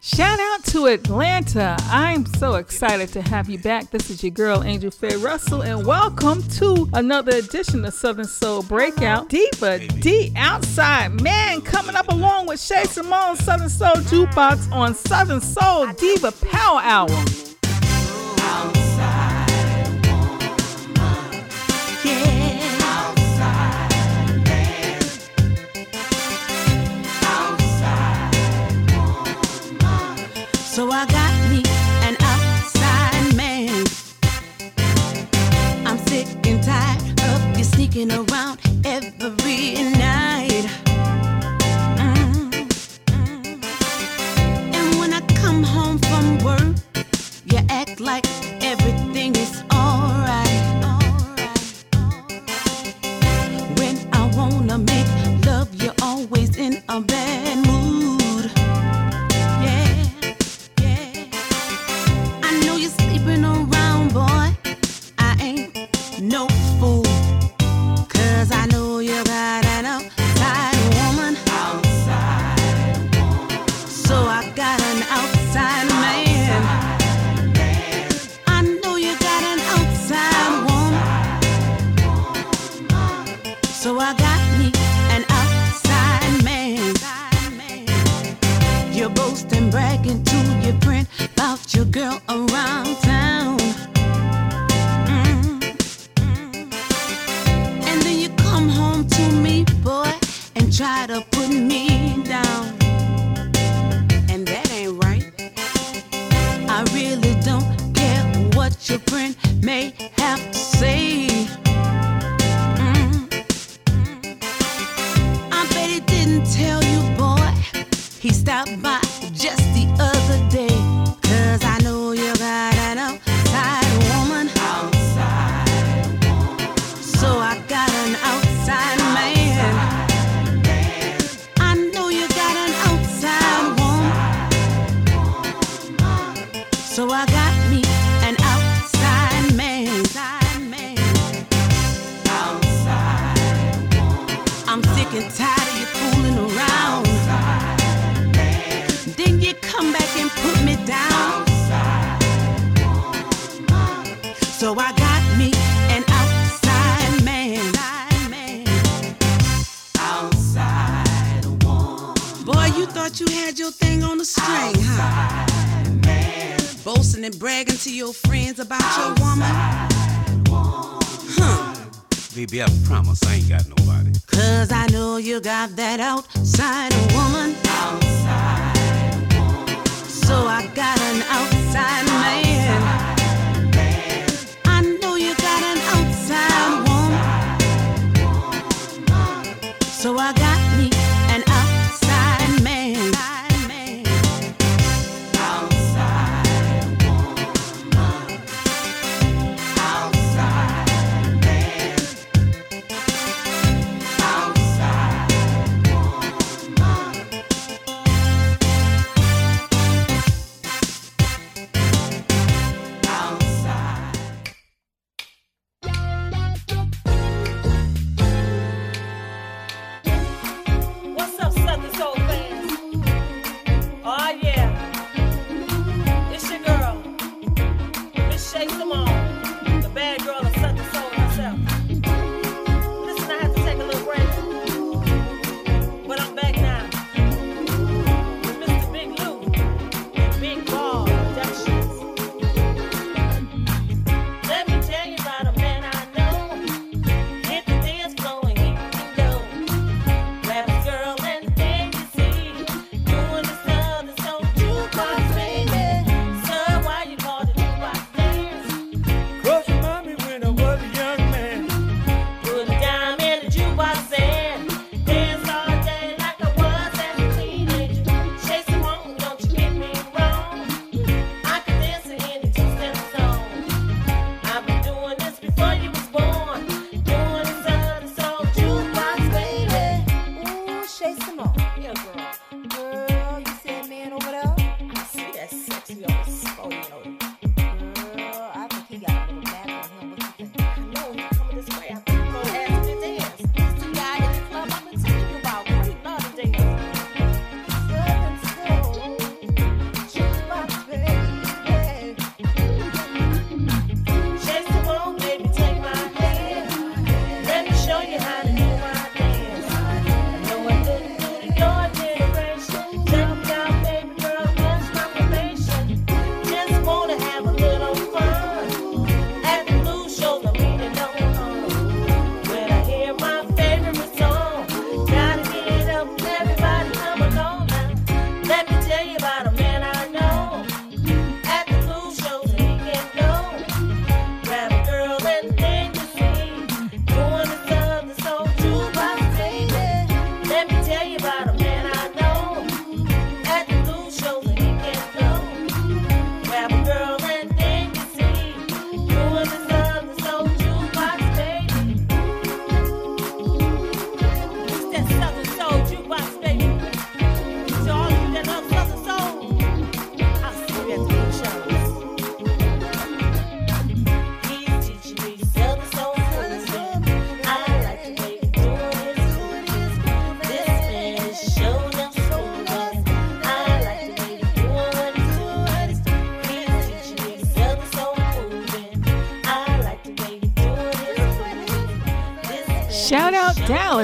Shout out to Atlanta. I'm so excited to have you back. This is your girl, Angel Faye Russell, and welcome to another edition of Southern Soul Breakout. Diva Dee Outside Man coming up along with Shay Simone, Southern Soul Jukebox on Southern Soul Diva Power Hour.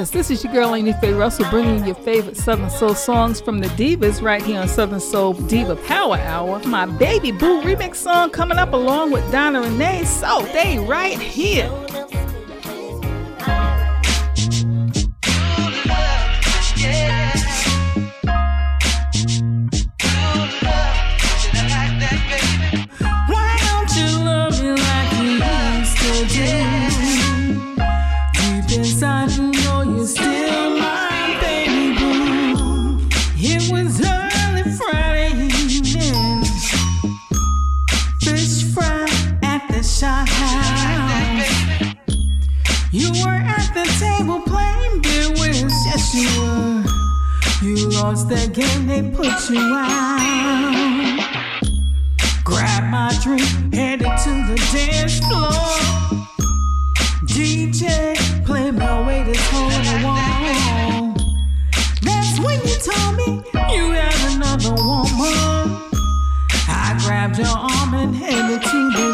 Dallas. This is your girl Faye Russell bringing you your favorite Southern Soul songs from the Divas right here on Southern Soul Diva Power Hour. My Baby Boo remix song coming up along with Donna Renee. So they right here. Told me you had another woman. I grabbed your arm and headed to the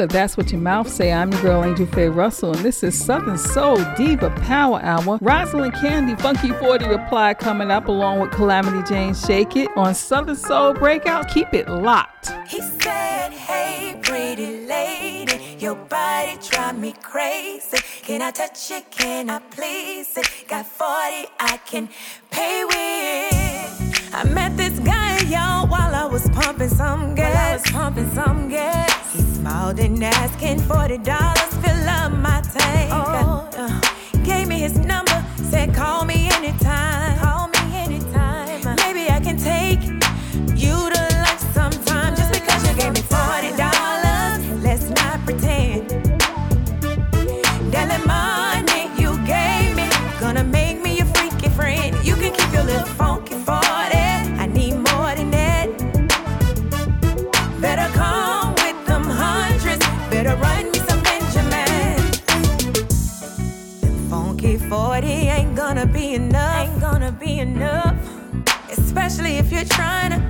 Cause that's what your mouth say. I'm your girl Angel Faye Russell, and this is Southern Soul Diva Power Hour. Rosalind Candy, Funky 40 reply coming up along with Calamity Jane Shake It on Southern Soul Breakout. Keep it locked. He said, Hey, pretty lady, your body drive me crazy. Can I touch it? Can I please it? Got 40 I can pay with. I met this guy, y'all, while I was pumping some gas. While I was pumping some gas. Smiled and asking forty dollars, fill up my tank. Oh. Uh, gave me his number, said call me if you're trying to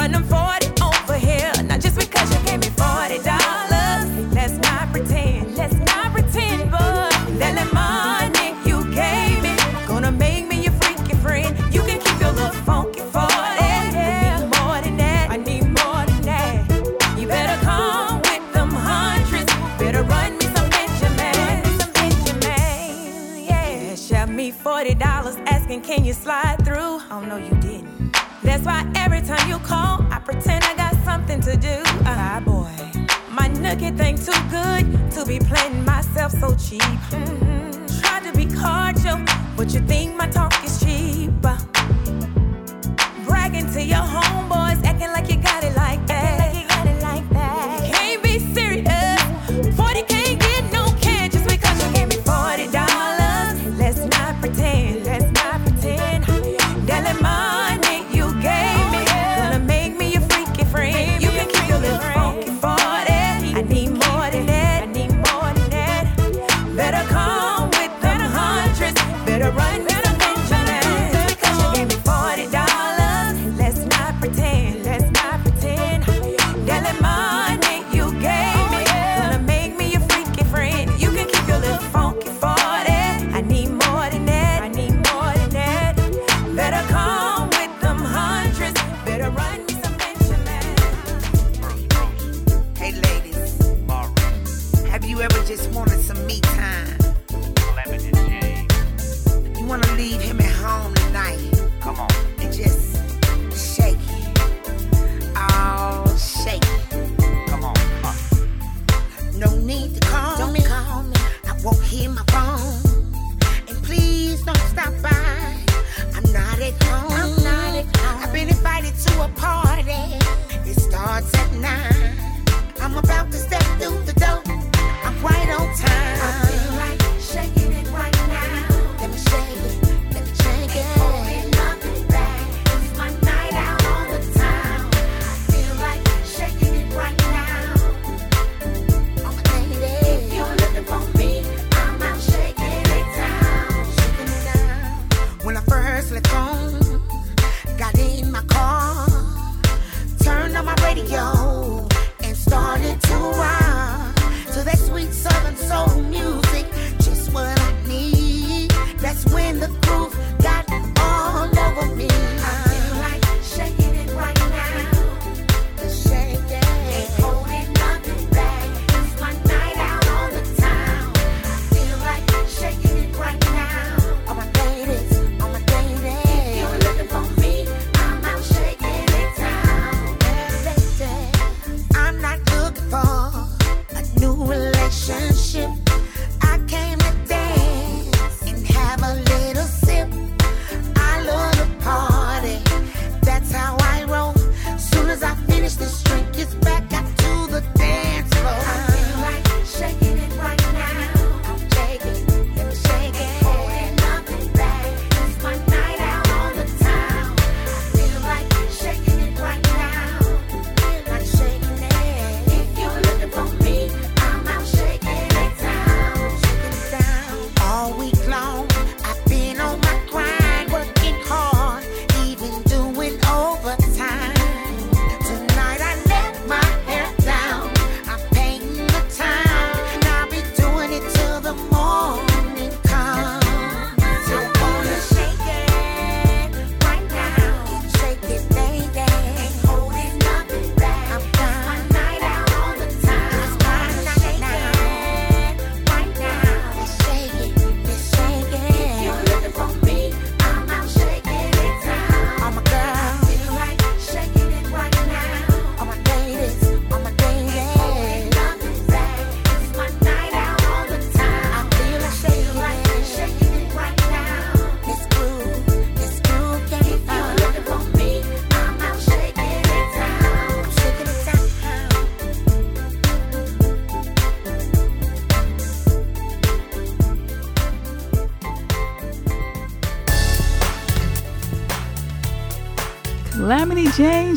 running for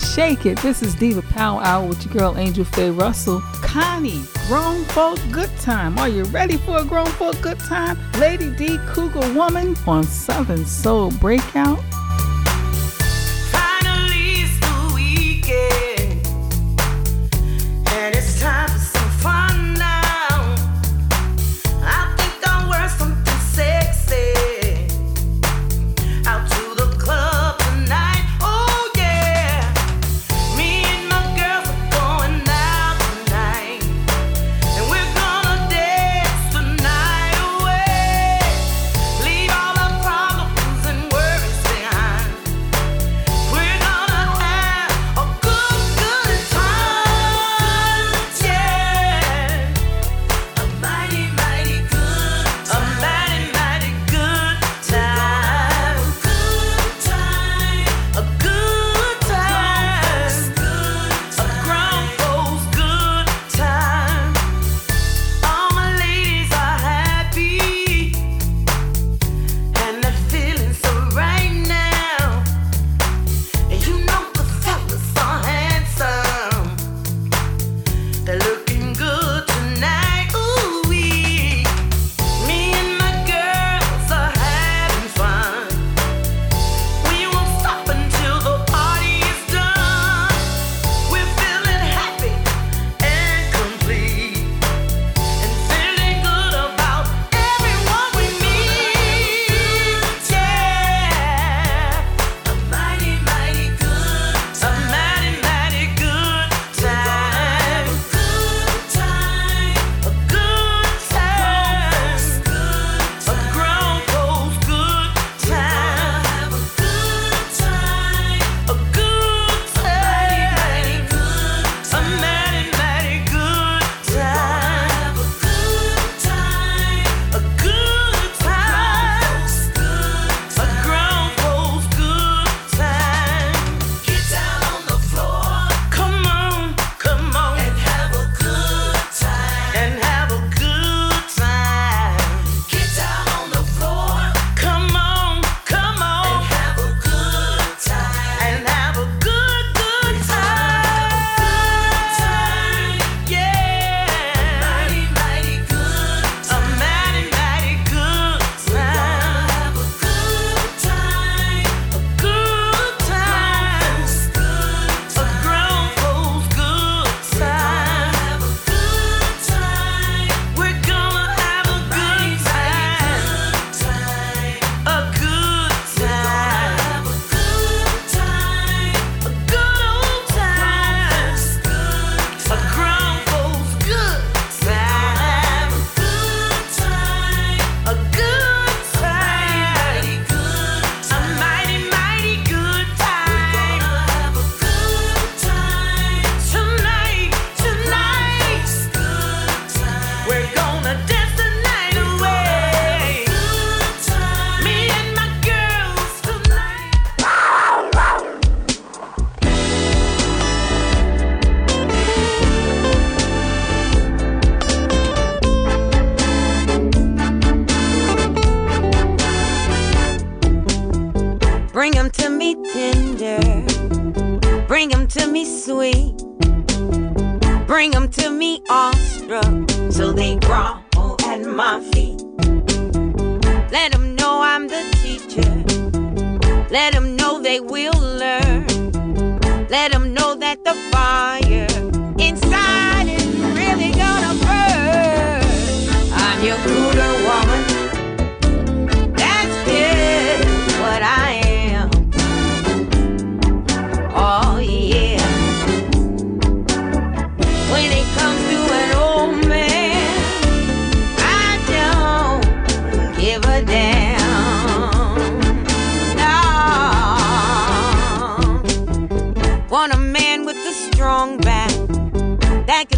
shake it. This is Diva Power Hour with your girl Angel Faye Russell. Connie, grown folk good time. Are you ready for a grown folk good time? Lady D Cougar Woman on Southern Soul Breakout.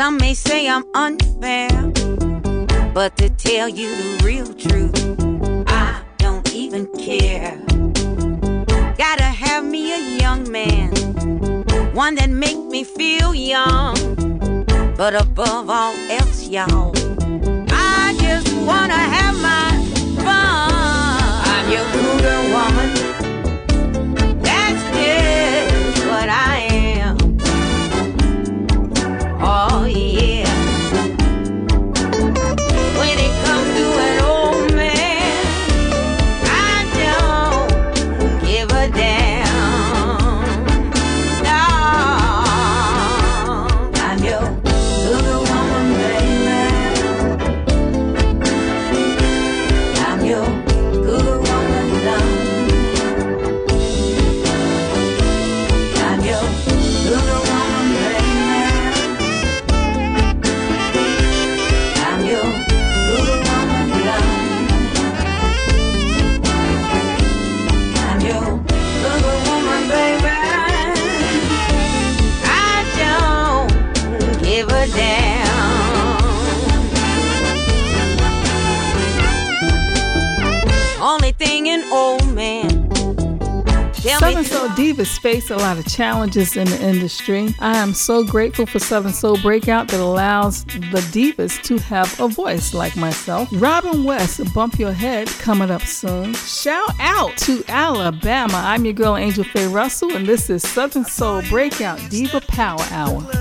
Some may say I'm unfair, but to tell you the real truth, I don't even care. Gotta have me a young man, one that make me feel young. But above all else, y'all, I just wanna have my fun. I'm your cougar woman. That's just what I am. Oh yeah. Southern Soul Divas face a lot of challenges in the industry. I am so grateful for Southern Soul Breakout that allows the divas to have a voice like myself. Robin West, Bump Your Head, coming up soon. Shout out to Alabama. I'm your girl, Angel Faye Russell, and this is Southern Soul Breakout Diva Power Hour.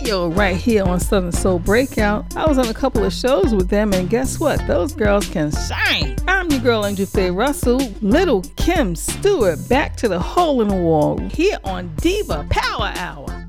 Yayo right here on Southern Soul Breakout. I was on a couple of shows with them, and guess what? Those girls can shine. I'm your girl, Angel Faye Russell, Little Kim Stewart, back to the hole in the wall here on Diva Power Hour.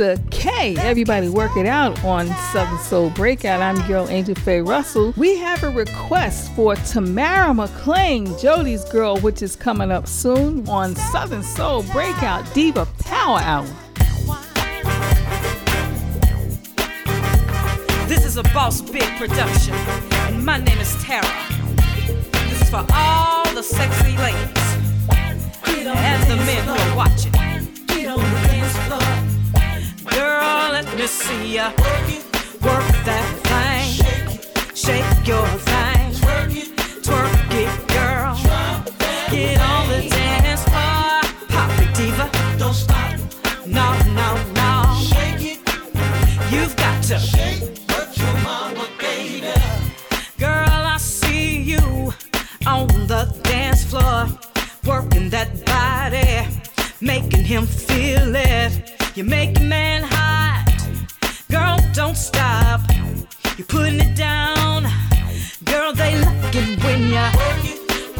Esther K. Everybody work it out on Southern Soul Breakout. I'm your girl Angel Faye Russell. We have a request for Tamara McLean, Jody's Girl, which is coming up soon on Southern Soul Breakout Diva Power Hour. This is a Boss Big production, and my name is Tara. This is for all the sexy ladies and the men who are watching. See ya work that thing, shake your thing, twerk it, girl. Get on the dance floor, pop it, diva. Don't stop. No, no, no. Shake it, you've got to. Shake your mama gave. Girl, I see you on the dance floor, working that body, making him feel it. You make a man don't stop. You're putting it down. Girl, they like it when you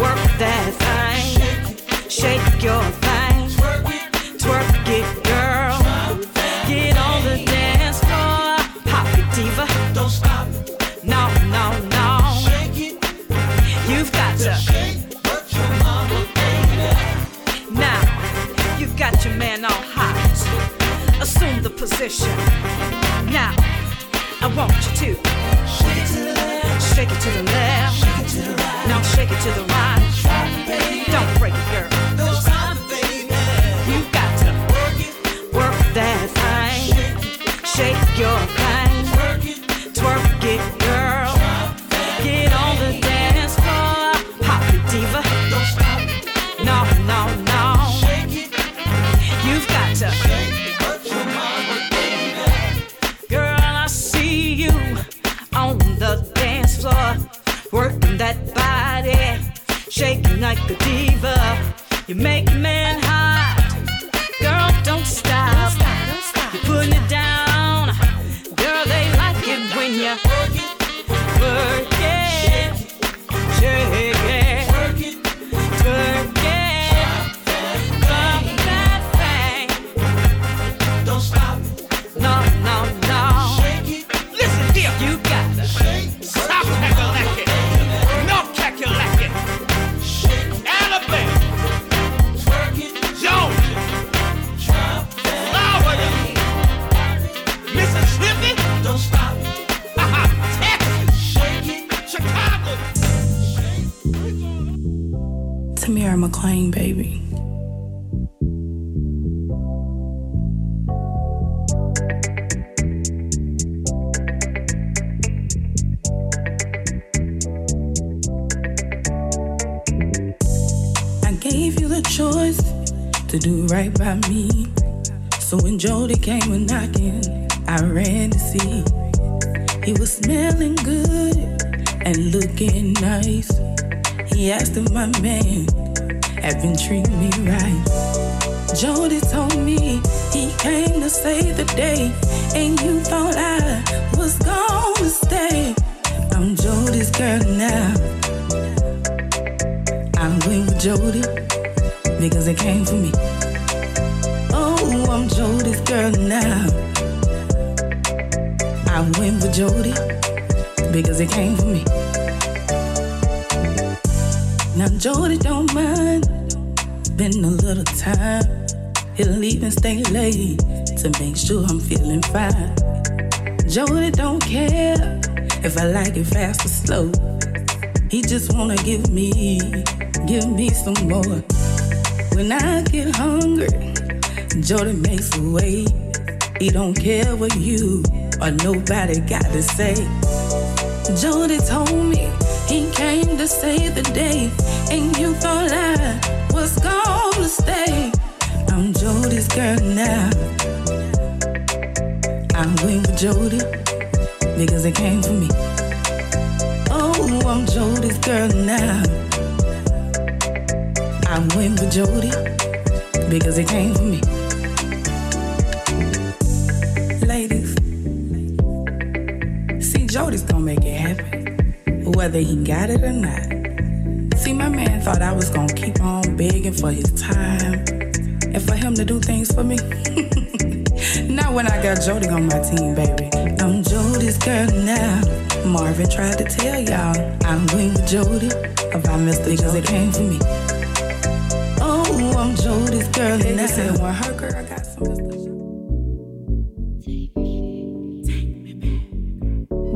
work that thing. Shake your thing. Twerk it, girl. Get on the dance floor. Pop it, diva. Don't stop. No, no, no. You've got to. Now, you've got your man all hot. Assume the position. Now, I want you to shake it to the left, shake it to the left. Now shake it to the right. Don't break it, girl. You got to work that thing. Shake your like a diva. You make a man Asked if my man had been treating me right. Jody told me he came to save the day, and you thought I was gonna stay. I'm Jody's girl now. I went with Jody because it came for me. Oh, I'm Jody's girl now. I went with Jody because it came for me. Now Jody don't mind spending a little time. He'll even stay late to make sure I'm feeling fine. Jody don't care if I like it fast or slow. He just wanna give me, give me some more. When I get hungry, Jody makes a way. He don't care what you or nobody got to say. Jody told me he came to save the day, and you thought I was gonna stay. I'm Jody's girl now. I went with Jody because it came for me. Oh, I'm Jody's girl now. I went with Jody because it came for me. Ladies, see, Jody's gonna make it happen, whether he got it or not. See, my man thought I was gonna keep on begging for his time and for him to do things for me. Not when I got Jody on my team, baby. I'm Jody's girl now. Marvin tried to tell y'all I'm went with Jody about Mr. because it came for me. Oh, I'm Jody's girl now. Said when her girl got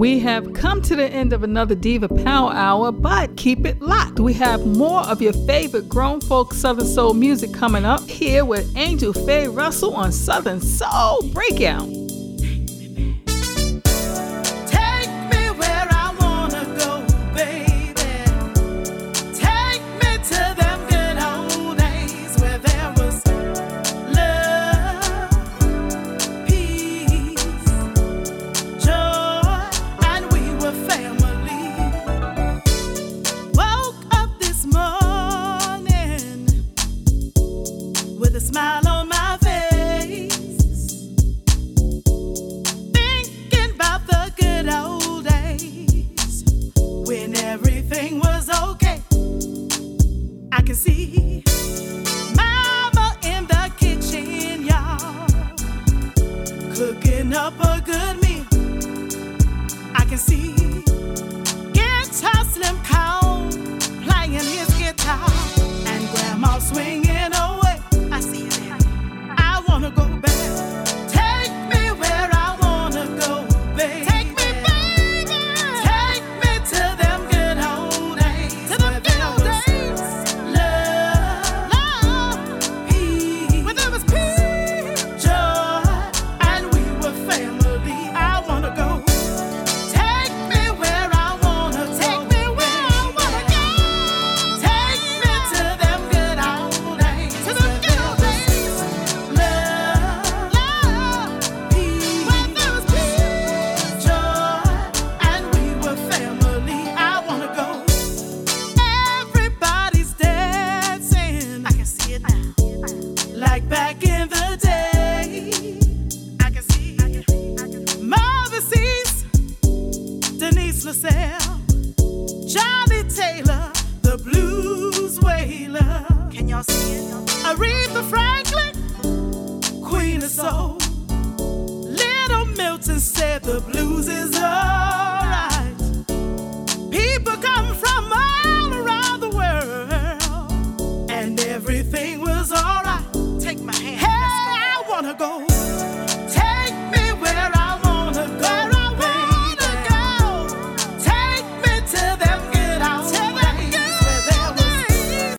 We have come to the end of another Diva Power Hour, but keep it locked. We have more of your favorite grown folk Southern Soul music coming up here with Angel Faye Russell on Southern Soul Breakout. See. Slim Cone playing his guitar. And Grandma swinging